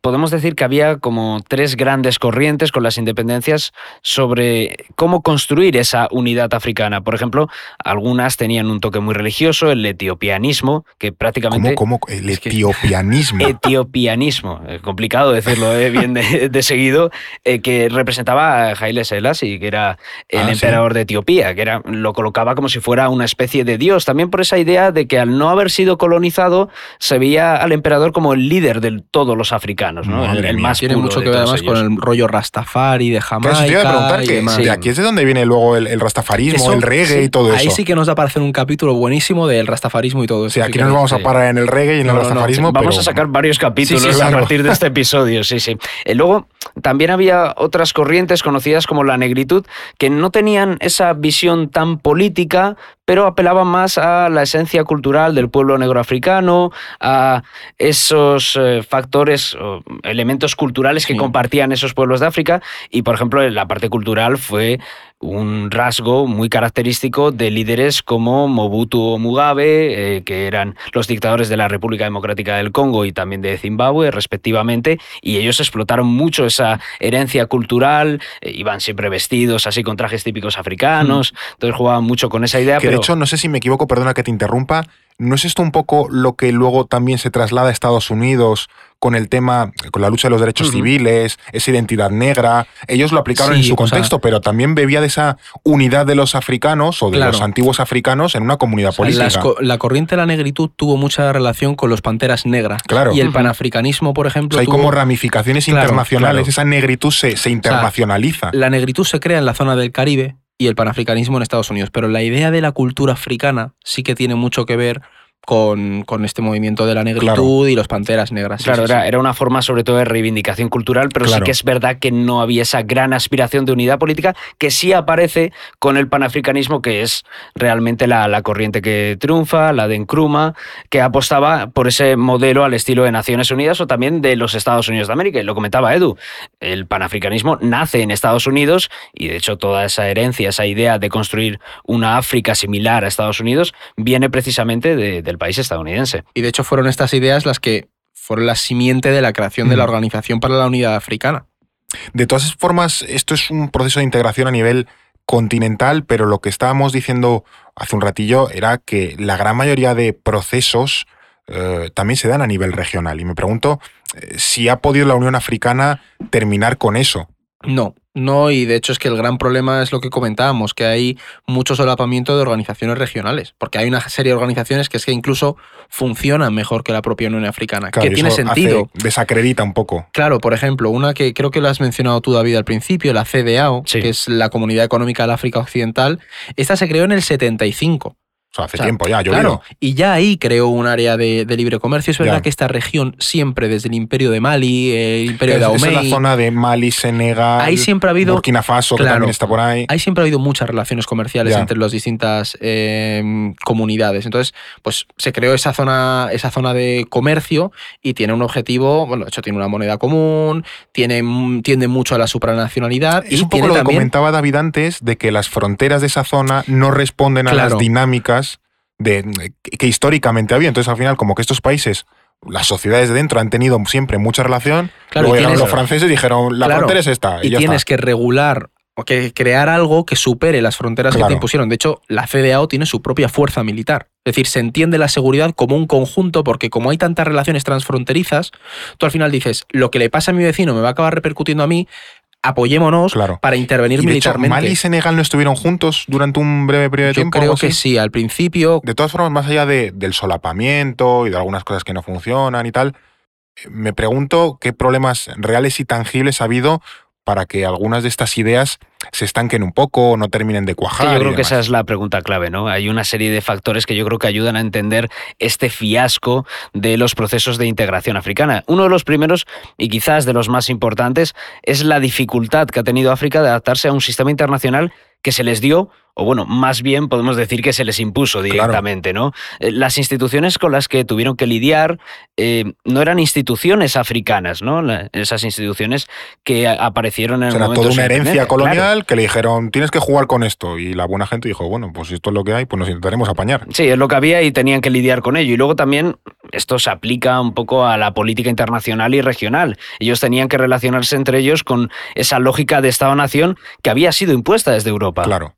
podemos decir que había como tres grandes corrientes con las independencias sobre cómo construir esa unidad africana. Por ejemplo, algunas tenían un toque muy religioso, el etiopianismo, que prácticamente... ¿Cómo? cómo? El etiopianismo. etiopianismo, complicado decirlo ¿eh? bien de, seguido, eh, que representaba a Haile Selassie, que era el ah, emperador de Etiopía, que era, lo colocaba como si fuera una especie de dios. También por esa idea de que al no haber sido colonizado, se veía al emperador como el líder de todos los africanos, ¿no? el, más Tiene mucho que ver además con el rollo Rastafari de Jamaica. Claro, preguntar que de aquí es de donde viene luego el, rastafarismo, el reggae y todo eso. Ahí sí que nos da para hacer un capítulo buenísimo del rastafarismo y todo eso. Sí, aquí nos vamos a parar en el reggae y en el rastafarismo. vamos a sacar varios capítulos a partir de este episodio, sí, sí. Y luego también había otras corrientes conocidas como la negritud que no tenían esa visión tan política, pero apelaban más a la esencia cultural del pueblo negroafricano, a esos eh, factores o elementos culturales que compartían esos pueblos de África. Y, por ejemplo, la parte cultural fue un rasgo muy característico de líderes como Mobutu o Mugabe, eh, que eran los dictadores de la República Democrática del Congo y también de Zimbabue, respectivamente, y ellos explotaron mucho esa herencia cultural, eh, iban siempre vestidos así con trajes típicos africanos, mm. entonces jugaban mucho con esa idea. Que de hecho, no sé si me equivoco, perdona que te interrumpa, ¿no es esto un poco lo que luego también se traslada a Estados Unidos? Con el tema, con la lucha de los derechos civiles, esa identidad negra. Ellos lo aplicaron en su contexto, pero también bebía de esa unidad de los africanos o de los antiguos africanos en una comunidad política. la corriente de la negritud tuvo mucha relación con los panteras negras. Claro. Y el panafricanismo, por ejemplo. hay como ramificaciones internacionales, esa negritud se, se internacionaliza. la negritud se crea en la zona del Caribe y el panafricanismo en Estados Unidos, pero la idea de la cultura africana sí que tiene mucho que ver con, con, este movimiento de la negritud y los panteras negras. Claro, era, una forma sobre todo de reivindicación cultural, pero sí que es verdad que no había esa gran aspiración de unidad política que sí aparece con el panafricanismo, que es realmente la, la corriente que triunfa, la de Nkrumah, que apostaba por ese modelo al estilo de Naciones Unidas o también de los Estados Unidos de América. Y lo comentaba Edu, el panafricanismo nace en Estados Unidos y de hecho toda esa herencia, esa idea de construir una África similar a Estados Unidos, viene precisamente de del país estadounidense. Y de hecho fueron estas ideas las que fueron la simiente de la creación de la Organización para la Unidad Africana. De todas formas, esto es un proceso de integración a nivel continental, pero lo que estábamos diciendo hace un ratillo era que la gran mayoría de procesos eh, también se dan a nivel regional. Y me pregunto eh, si ha podido la Unión Africana terminar con eso. No, no, y de hecho es que el gran problema es lo que comentábamos, que hay mucho solapamiento de organizaciones regionales, porque hay una serie de organizaciones que es que incluso funcionan mejor que la propia Unión Africana, que tiene sentido. desacredita un poco. Claro, por ejemplo, una que creo que la has mencionado tú, David, al principio, la CDAO, que es la Comunidad Económica del África Occidental, esta se creó en el 75. O sea, hace tiempo ya, yo Claro, y ya ahí creó un área de, libre comercio. Es verdad que esta región siempre, desde el Imperio de Mali, el Imperio de Dahomey... Es la zona de Mali, Senegal, ahí siempre ha habido, Burkina Faso, que también está por ahí. Ahí siempre ha habido muchas relaciones comerciales entre las distintas em, comunidades. Entonces, pues se creó esa zona, esa zona de comercio y tiene un objetivo, bueno, de hecho tiene una moneda común, tiene, tiende mucho a la supranacionalidad. Es y un poco lo que comentaba David antes, de que las fronteras de esa zona no responden a las dinámicas de, que históricamente había. Entonces, al final, como que estos países las sociedades de dentro han tenido siempre mucha relación. Claro, Luego los franceses y dijeron, la frontera es esta. Y, tienes que regular o que crear algo que supere las fronteras que te impusieron. De hecho, la CDAO tiene su propia fuerza militar. Es decir, se entiende la seguridad como un conjunto porque como hay tantas relaciones transfronterizas, tú al final dices, lo que le pasa a mi vecino me va a acabar repercutiendo a mí, apoyémonos para intervenir militarmente. Hecho, ¿Mali y Senegal no estuvieron juntos durante un breve periodo de tiempo? Yo creo que sí, al principio. De todas formas, más allá del solapamiento y de algunas cosas que no funcionan y tal, me pregunto qué problemas reales y tangibles ha habido para que algunas de estas ideas se estanquen un poco, no terminen de cuajar. yo creo que esa es la pregunta clave, ¿no? Hay una serie de factores que yo creo que ayudan a entender este fiasco de los procesos de integración africana. Uno de los primeros y quizás de los más importantes es la dificultad que ha tenido África de adaptarse a un sistema internacional que se les dio o bueno, más bien podemos decir que se les impuso directamente, ¿no? Eh, las instituciones con las que tuvieron que lidiar eh, no eran instituciones africanas, ¿no? esas instituciones que aparecieron en el momento toda una herencia colonial que le dijeron, tienes que jugar con esto. Y la buena gente dijo, bueno, pues esto es lo que hay, pues nos intentaremos apañar. Sí, es lo que había y tenían que lidiar con ello. Y luego también esto se aplica un poco a la política internacional y regional. Ellos tenían que relacionarse entre ellos con esa lógica de Estado-nación que había sido impuesta desde Europa. Claro,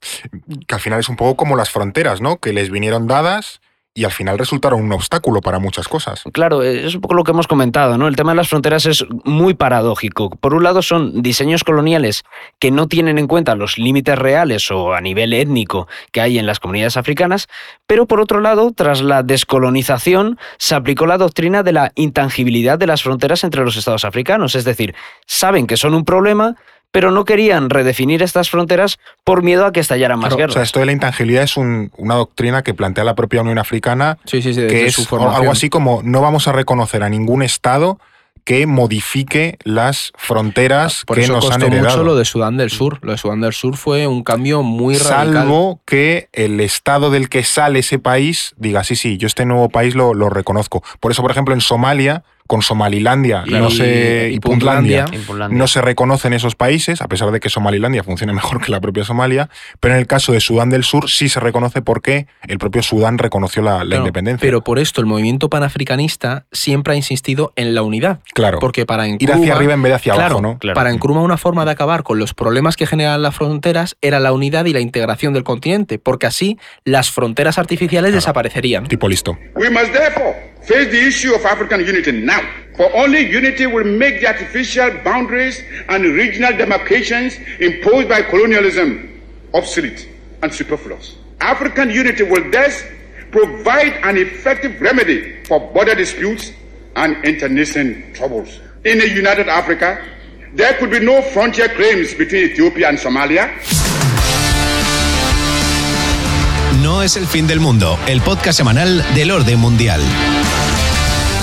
que al final es un poco como las fronteras, ¿no? Que les vinieron dadas y al final resultaron un obstáculo para muchas cosas. Claro, es un poco lo que hemos comentado, ¿no? El tema de las fronteras es muy paradójico. Por un lado son diseños coloniales que no tienen en cuenta los límites reales o a nivel étnico que hay en las comunidades africanas, pero por otro lado, tras la descolonización se aplicó la doctrina de la intangibilidad de las fronteras entre los estados africanos, es decir, saben que son un problema, pero no querían redefinir estas fronteras por miedo a que estallaran más guerras. O sea, esto de la intangibilidad es una doctrina que plantea la propia Unión Africana, que es algo así como no vamos a reconocer a ningún Estado que modifique las fronteras Por que eso nos costó han heredado. mucho lo de Sudán del Sur. Lo de Sudán del Sur fue un cambio muy radical. Salvo que el estado del que sale ese país diga, sí, sí, yo este nuevo país lo, lo reconozco. Por eso, por ejemplo, en Somalia, con Somalilandia Y- no se, y y Puntlandia, no se reconocen esos países, a pesar de que Somalilandia funcione mejor que la propia Somalia, pero en el caso de Sudán del Sur sí se reconoce porque el propio Sudán reconoció la, la Claro, independencia. Pero por esto el movimiento panafricanista siempre ha insistido en la unidad. claro, Porque para ir Nkrumah, hacia arriba en vez de hacia claro, abajo, ¿no? Claro. Para Nkrumah una forma de acabar con los problemas que generan las fronteras era la unidad y la integración del continente, porque así las fronteras artificiales desaparecerían. Tipo listo. We must therefore face the issue of African unity now. For only unity will make the artificial boundaries and regional demarcations imposed by colonialism obsolete and superfluous. African unity will thus provide an effective remedy for border disputes and internecine troubles. In a united Africa, there could be no frontier claims between Ethiopia and Somalia. No es el fin del mundo, el podcast semanal del orden mundial.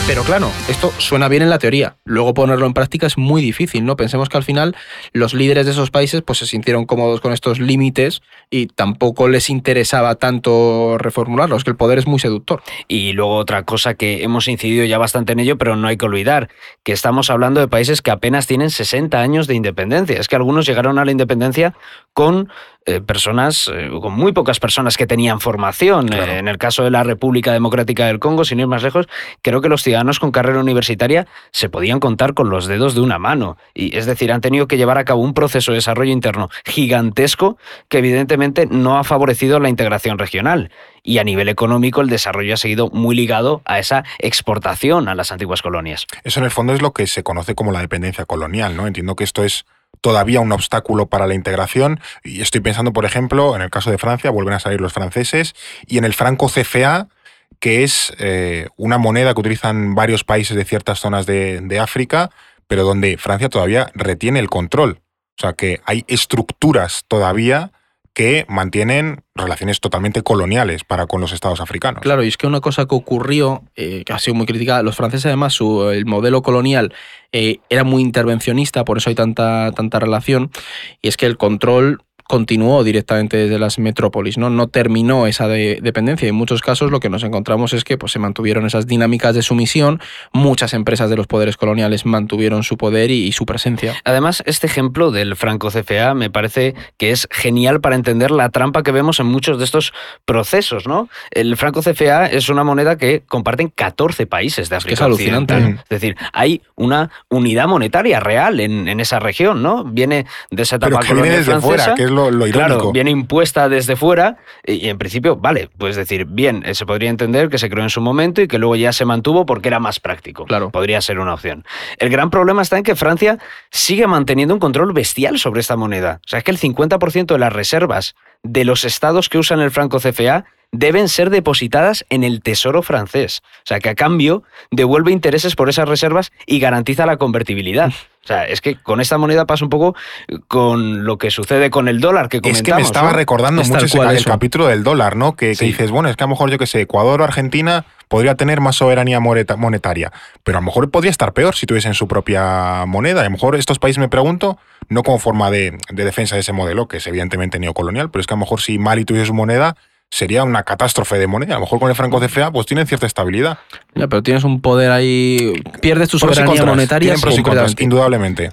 Pero claro, esto suena bien en la teoría. Luego ponerlo en práctica es muy difícil, ¿no? Pensemos que al final los líderes de esos países pues se sintieron cómodos con estos límites y tampoco les interesaba tanto reformularlos, que el poder es muy seductor. Y luego otra cosa que hemos incidido ya bastante en ello, pero no hay que olvidar, que estamos hablando de países que apenas tienen 60 años de independencia. Es que algunos llegaron a la independencia con eh, personas, eh, con muy pocas personas que tenían formación. Claro. Eh, en el caso de la República Democrática del Congo, sin ir más lejos, creo que los ciudadanos con carrera universitaria se podían contar con los dedos de una mano. Y es decir, han tenido que llevar a cabo un proceso de desarrollo interno gigantesco que evidentemente no ha favorecido la integración regional. Y a nivel económico, el desarrollo ha seguido muy ligado a esa exportación a las antiguas colonias. Eso en el fondo es lo que se conoce como la dependencia colonial, ¿no? Entiendo que esto es todavía un obstáculo para la integración y estoy pensando, por ejemplo, en el caso de Francia, vuelven a salir los franceses y en el franco CFA, que es eh, una moneda que utilizan varios países de ciertas zonas de, de África, pero donde Francia todavía retiene el control. O sea que hay estructuras todavía que mantienen relaciones totalmente coloniales para con los estados africanos. Claro, y es que una cosa que ocurrió, eh, que ha sido muy criticada, los franceses además, su, el modelo colonial eh, era muy intervencionista, por eso hay tanta, tanta relación, y es que el control continuó directamente desde las metrópolis, ¿no? No terminó esa de- dependencia. Y en muchos casos lo que nos encontramos es que pues, se mantuvieron esas dinámicas de sumisión, muchas empresas de los poderes coloniales mantuvieron su poder y, y su presencia. Además, este ejemplo del franco CFA me parece que es genial para entender la trampa que vemos en muchos de estos procesos, ¿no? El franco CFA es una moneda que comparten 14 países de África es alucinante. Occidental. Es decir, hay una unidad monetaria real en, en esa región, ¿no? Viene de esa etapa Pero que viene colonial desde francesa. fuera, que es lo, lo irónico. Claro, viene impuesta desde fuera y, y en principio, vale, pues decir, bien, eh, se podría entender que se creó en su momento y que luego ya se mantuvo porque era más práctico. Claro. Podría ser una opción. El gran problema está en que Francia sigue manteniendo un control bestial sobre esta moneda. O sea, es que el 50% de las reservas de los estados que usan el franco CFA deben ser depositadas en el Tesoro francés. O sea, que a cambio devuelve intereses por esas reservas y garantiza la convertibilidad. O sea, es que con esta moneda pasa un poco con lo que sucede con el dólar que Es comentamos. que me estaba ¿no? recordando Es mucho ese, el capítulo del dólar, ¿no? Que, dices, bueno, es que a lo mejor yo que sé, Ecuador o Argentina podría tener más soberanía moneta- monetaria, pero a lo mejor podría estar peor si tuviesen su propia moneda. A lo mejor estos países, me pregunto, no como forma de, de defensa de ese modelo, que es evidentemente neocolonial, pero es que a lo mejor si Mali tuviese su moneda, sería una catástrofe de moneda. A lo mejor con el franco CFA, pues tienen cierta estabilidad. Ya, pero tienes un poder ahí, pierdes tu Pros y soberanía contras, monetaria tienen pros y contras, completamente. indudablemente.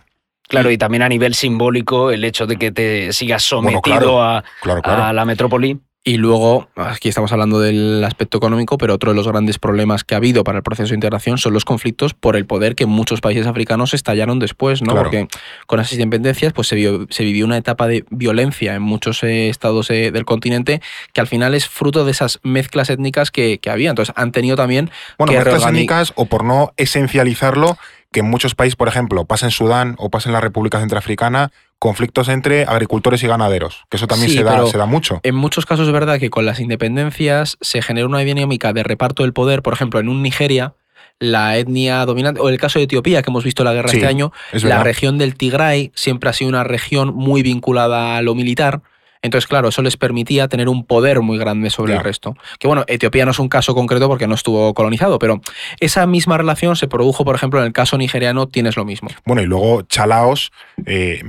Claro, y también a nivel simbólico, el hecho de que te sigas Bueno, sometido claro, a, claro, claro. a la metrópoli. Y luego, aquí estamos hablando del aspecto económico, pero otro de los grandes problemas que ha habido para el proceso de integración son los conflictos por el poder que muchos países africanos estallaron después, ¿no? Porque con esas independencias pues se, vivió una etapa de violencia en muchos eh, estados eh, del continente que al final es fruto de esas mezclas étnicas que, había. Entonces han tenido también... Bueno, mezclas étnicas o por no esencializarlo, que en muchos países, por ejemplo, pasa en Sudán o pasa en la República Centroafricana, conflictos entre agricultores y ganaderos, que eso también se, da, se da mucho. En muchos casos es verdad que con las independencias se genera una dinámica de reparto del poder, por ejemplo, en un Nigeria, la etnia dominante, o el caso de Etiopía, que hemos visto la guerra este año, la región del Tigray siempre ha sido una región muy vinculada a lo militar, entonces, claro, eso les permitía tener un poder muy grande sobre el resto. Que bueno, Etiopía no es un caso concreto porque no estuvo colonizado, pero esa misma relación se produjo, por ejemplo, en el caso nigeriano, tienes lo mismo. Bueno, y luego Chalaos, eh,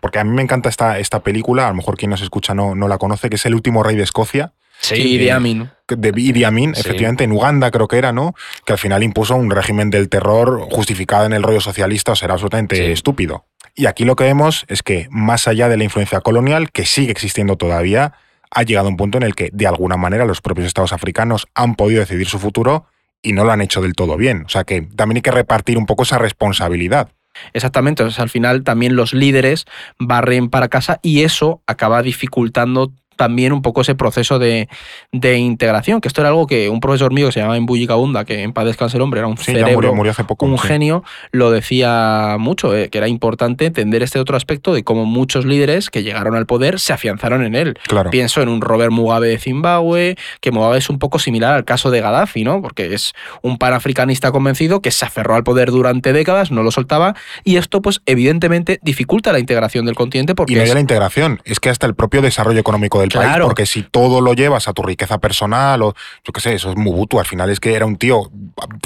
porque a mí me encanta esta, esta película, a lo mejor quien nos escucha no, no la conoce, que es El último rey de Escocia. Sí, Idi Amin. De Idi Amin, efectivamente, en Uganda creo que era, ¿no? Que al final impuso un régimen del terror justificado en el rollo socialista, o será absolutamente estúpido. Y aquí lo que vemos es que, más allá de la influencia colonial, que sigue existiendo todavía, ha llegado un punto en el que, de alguna manera, los propios estados africanos han podido decidir su futuro y no lo han hecho del todo bien. O sea que también hay que repartir un poco esa responsabilidad. Exactamente, al final también los líderes barren para casa y eso acaba dificultando también un poco ese proceso de, integración, que esto era algo que un profesor mío que se llamaba Imbuyi Kaunda, que en paz descanse el hombre, era un cerebro, murió, hace poco, un genio, lo decía mucho, eh, que era importante entender este otro aspecto de cómo muchos líderes que llegaron al poder se afianzaron en él. Pienso en un Robert Mugabe de Zimbabue, que Mugabe es un poco similar al caso de Gaddafi, ¿no? Porque es un panafricanista convencido que se aferró al poder durante décadas, no lo soltaba, y esto pues evidentemente dificulta la integración del continente porque... Y no es... la integración, es que hasta el propio desarrollo económico del claro. porque si todo lo llevas a tu riqueza personal o yo qué sé, eso es Mubutu, al final es que era un tío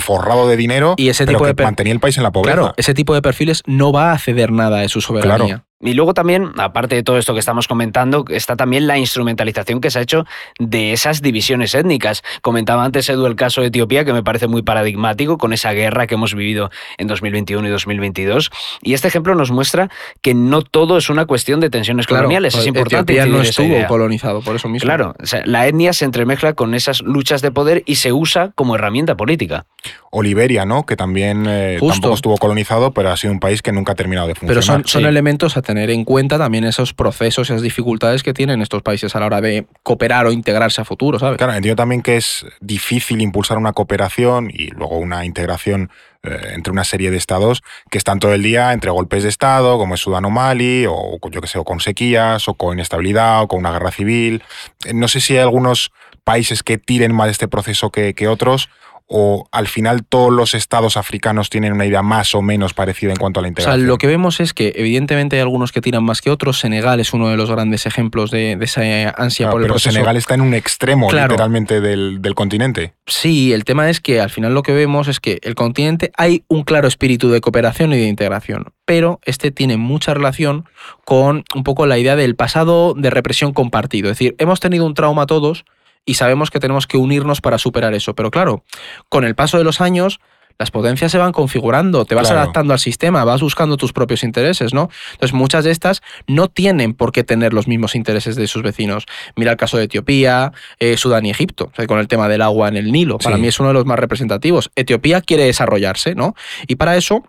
forrado de dinero y ese tipo que mantenía el país en la pobreza. Claro, ese tipo de perfiles no va a ceder nada de su soberanía. Y luego también, aparte de todo esto que estamos comentando, está también la instrumentalización que se ha hecho de esas divisiones étnicas. Comentaba antes Edu el caso de Etiopía, que me parece muy paradigmático con esa guerra que hemos vivido en 2021 y 2022. Y este ejemplo nos muestra que no todo es una cuestión de tensiones coloniales. Es importante. Etiopía no estuvo colonizado, por eso mismo. Claro, la etnia se entremezcla con esas luchas de poder y se usa como herramienta política. O Liberia, ¿no? Que también eh, tampoco estuvo colonizado, pero ha sido un país que nunca ha terminado de funcionar. Pero son, elementos a tener en cuenta también esos procesos, esas dificultades que tienen estos países a la hora de cooperar o integrarse a futuro, ¿sabes? Claro, entiendo también que es difícil impulsar una cooperación y luego una integración eh, entre una serie de estados que están todo el día entre golpes de estado, como es Sudán o Mali, o yo que sé, con sequías, o con inestabilidad, o con una guerra civil. Eh, no sé si hay algunos países que tiren más este proceso que, que otros, o al final todos los estados africanos tienen una idea más o menos parecida en cuanto a la integración? O sea, lo que vemos es que evidentemente hay algunos que tiran más que otros. Senegal es uno de los grandes ejemplos de, esa ansia por el pero Senegal está en un extremo literalmente del, del, continente. Sí, el tema es que al final lo que vemos es que el continente hay un claro espíritu de cooperación y de integración, pero este tiene mucha relación con un poco la idea del pasado de represión compartido. Es decir, hemos tenido un trauma todos, y sabemos que tenemos que unirnos para superar eso. Pero claro, con el paso de los años, las potencias se van configurando, te vas adaptando al sistema, vas buscando tus propios intereses, ¿no? Entonces, muchas de estas no tienen por qué tener los mismos intereses de sus vecinos. Mira el caso de Etiopía, eh, Sudán y Egipto, con el tema del agua en el Nilo. Para mí es uno de los más representativos. Etiopía quiere desarrollarse, ¿no? Y para eso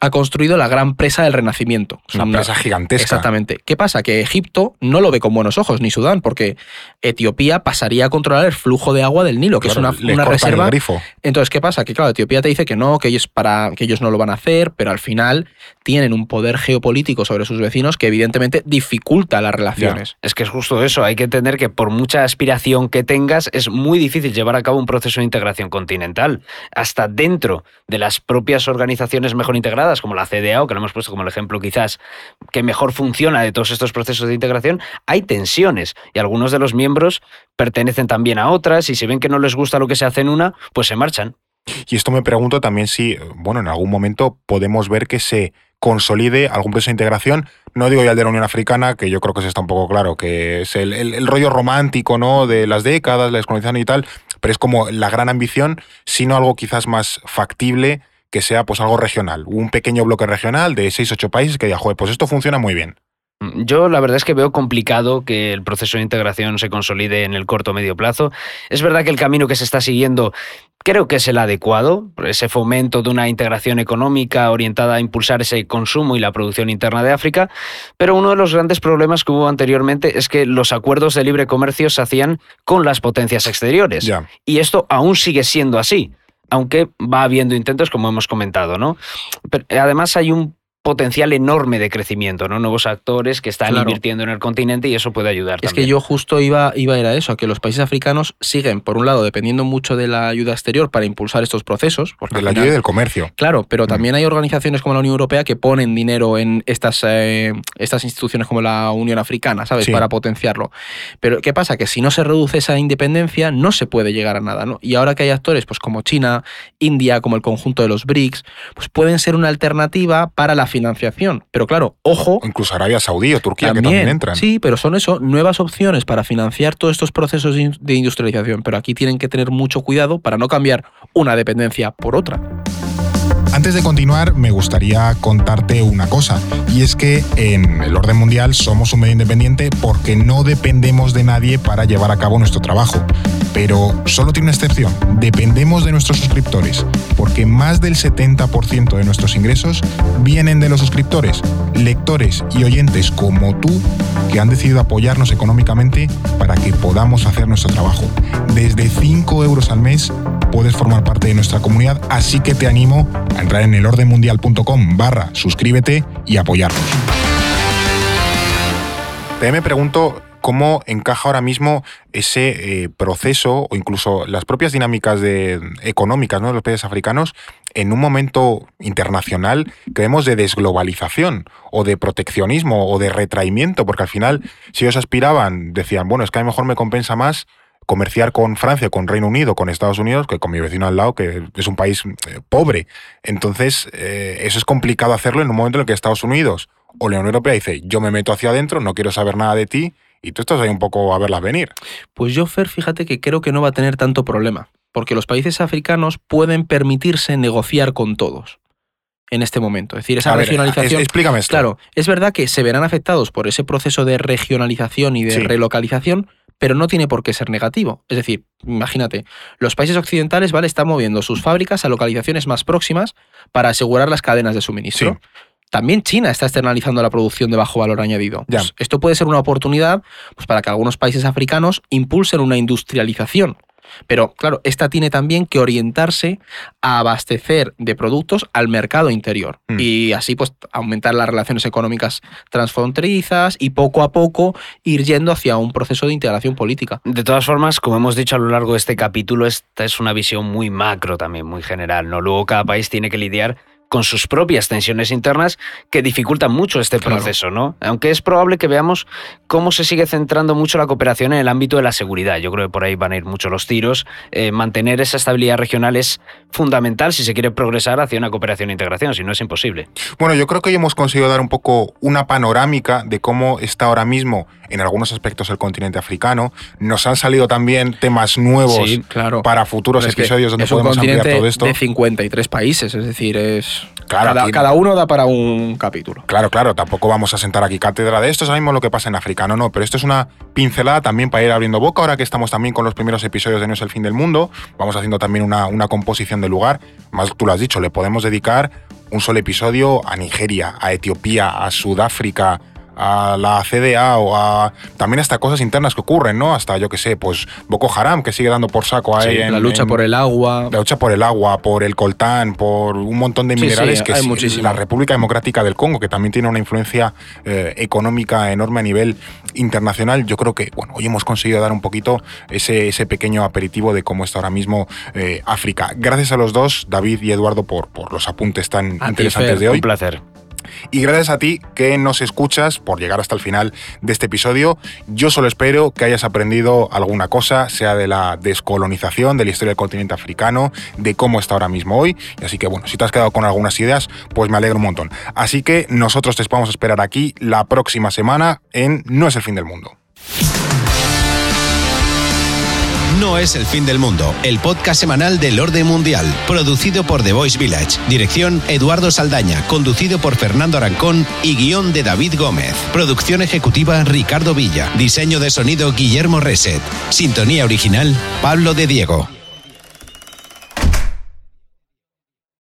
ha construido la gran presa del Renacimiento. Una, presa gigantesca. Exactamente. ¿Qué pasa? Que Egipto no lo ve con buenos ojos, ni Sudán, porque Etiopía pasaría a controlar el flujo de agua del Nilo, que es una, una reserva. grifo. Entonces, ¿qué pasa? Que claro, Etiopía te dice que no, que ellos, para, que ellos no lo van a hacer, pero al final tienen un poder geopolítico sobre sus vecinos que evidentemente dificulta las relaciones. Es que es justo eso. Hay que entender que por mucha aspiración que tengas, es muy difícil llevar a cabo un proceso de integración continental. Hasta dentro de las propias organizaciones mejor integradas como la CDAO, que lo hemos puesto como el ejemplo quizás que mejor funciona de todos estos procesos de integración, hay tensiones y algunos de los miembros pertenecen también a otras y si ven que no les gusta lo que se hace en una, pues se marchan. Y esto me pregunto también si, bueno, en algún momento podemos ver que se consolide algún proceso de integración. No digo ya el de la Unión Africana, que yo creo que eso está un poco claro, que es el, el, rollo romántico ¿no? de las décadas, la descolonización y tal, pero es como la gran ambición, sino algo quizás más factible que sea pues algo regional, un pequeño bloque regional de 6-8 países que diga, joder, pues esto funciona muy bien. Mm, yo la verdad es que veo complicado que el proceso de integración se consolide en el corto o medio plazo. Es verdad que el camino que se está siguiendo creo que es el adecuado, ese fomento de una integración económica orientada a impulsar ese consumo y la producción interna de África, pero uno de los grandes problemas que hubo anteriormente es que los acuerdos de libre comercio se hacían con las potencias exteriores. Y esto aún sigue siendo así aunque va habiendo intentos, como hemos comentado, ¿no? Pero además hay un potencial enorme de crecimiento, ¿no? Nuevos actores que están invirtiendo en el continente y eso puede ayudar. Es que yo justo iba, iba a ir a eso, a que los países africanos siguen, por un lado, dependiendo mucho de la ayuda exterior para impulsar estos procesos. Porque de la ayuda del comercio. Claro, pero mm. también hay organizaciones como la Unión Europea que ponen dinero en estas, eh, estas instituciones como la Unión Africana, ¿sabes? Para potenciarlo. Pero ¿qué pasa? Que si no se reduce esa independencia, no se puede llegar a nada, ¿no? Y ahora que hay actores pues como China, India, como el conjunto de los BRICS, pues pueden ser una alternativa para la financiación. Pero claro, ojo. incluso Arabia Saudí o Turquía que también entran. Sí, pero son eso, nuevas opciones para financiar todos estos procesos de industrialización. Pero aquí tienen que tener mucho cuidado para no cambiar una dependencia por otra. Antes de continuar, me gustaría contarte una cosa, y es que en el orden mundial somos un medio independiente porque no dependemos de nadie para llevar a cabo nuestro trabajo. Pero solo tiene una excepción, dependemos de nuestros suscriptores, porque más del 70% de nuestros ingresos vienen de los suscriptores, lectores y oyentes como tú que han decidido apoyarnos económicamente para que podamos hacer nuestro trabajo. Desde 5 euros al mes puedes formar parte de nuestra comunidad, así que te animo a entrar en elordenmundial.com barra suscríbete y apoyarnos. Te me pregunto cómo encaja ahora mismo ese eh, proceso o incluso las propias dinámicas económicas de los países africanos en un momento internacional que vemos de desglobalización o de proteccionismo o de retraimiento, porque al final si ellos aspiraban, decían, bueno, es que a lo mejor me compensa más comerciar con Francia, con Reino Unido, con Estados Unidos, que con mi vecino al lado, que es un país eh, pobre. Entonces, eh, eso es complicado hacerlo en un momento en el que Estados Unidos o la Unión Europea dice, yo me meto hacia adentro, no quiero saber nada de ti, y tú estás ahí un poco a verlas venir. Pues yo, Fer, fíjate que creo que no va a tener tanto problema, porque los países africanos pueden permitirse negociar con todos en este momento. Es decir, esa regionalización. explícame esto. Claro, es verdad que se verán afectados por ese proceso de regionalización y de relocalización, pero no tiene por qué ser negativo. Es decir, imagínate, los países occidentales ¿vale? están moviendo sus fábricas a localizaciones más próximas para asegurar las cadenas de suministro. También China está externalizando la producción de bajo valor añadido. Pues esto puede ser una oportunidad pues, para que algunos países africanos impulsen una industrialización pero claro, esta tiene también que orientarse a abastecer de productos al mercado interior mm. y así pues aumentar las relaciones económicas transfronterizas y poco a poco ir yendo hacia un proceso de integración política. De todas formas, como hemos dicho a lo largo de este capítulo, esta es una visión muy macro también, muy general, ¿no? Luego cada país tiene que lidiar con sus propias tensiones internas que dificultan mucho este proceso, ¿no? Aunque es probable que veamos cómo se sigue centrando mucho la cooperación en el ámbito de la seguridad. Yo creo que por ahí van a ir mucho los tiros. Eh, mantener esa estabilidad regional es fundamental si se quiere progresar hacia una cooperación e integración, si no es imposible. Bueno, yo creo que hoy hemos conseguido dar un poco una panorámica de cómo está ahora mismo en algunos aspectos el continente africano. Nos han salido también temas nuevos claro. para futuros episodios donde podemos ampliar todo esto. De 53 países, es decir, es cada, uno da para un capítulo. Claro, claro, tampoco vamos a sentar aquí cátedra de esto, sabemos lo que pasa en África, no, no, pero esto es una pincelada también para ir abriendo boca, ahora que estamos también con los primeros episodios de No es el fin del mundo, vamos haciendo también una, una composición de lugar, más tú lo has dicho, le podemos dedicar un solo episodio a Nigeria, a Etiopía, a Sudáfrica, a la CDA o a también hasta cosas internas que ocurren, ¿no? Hasta, yo qué sé, pues Boko Haram, que sigue dando por saco ahí. en, la lucha por el agua. La lucha por el agua, por el coltán, por un montón de minerales que es la República Democrática del Congo, que también tiene una influencia eh, económica enorme a nivel internacional. Yo creo que, bueno, hoy hemos conseguido dar un poquito ese, ese pequeño aperitivo de cómo está ahora mismo eh, África. Gracias a los dos, David y Eduardo, por, por los apuntes tan interesantes de hoy. Un placer. Y gracias a ti que nos escuchas por llegar hasta el final de este episodio. Yo solo espero que hayas aprendido alguna cosa, sea de la descolonización, de la historia del continente africano, de cómo está ahora mismo hoy. Así que bueno, si te has quedado con algunas ideas, pues me alegro un montón. Así que nosotros te vamos a esperar aquí la próxima semana en No es el fin del mundo. No es el fin del mundo, el podcast semanal del orden mundial, producido por The Voice Village. Dirección Eduardo Saldaña, conducido por Fernando Arancón y guion de David Gómez. Producción ejecutiva Ricardo Villa. Diseño de sonido Guillermo Reset. Sintonía original Pablo de Diego.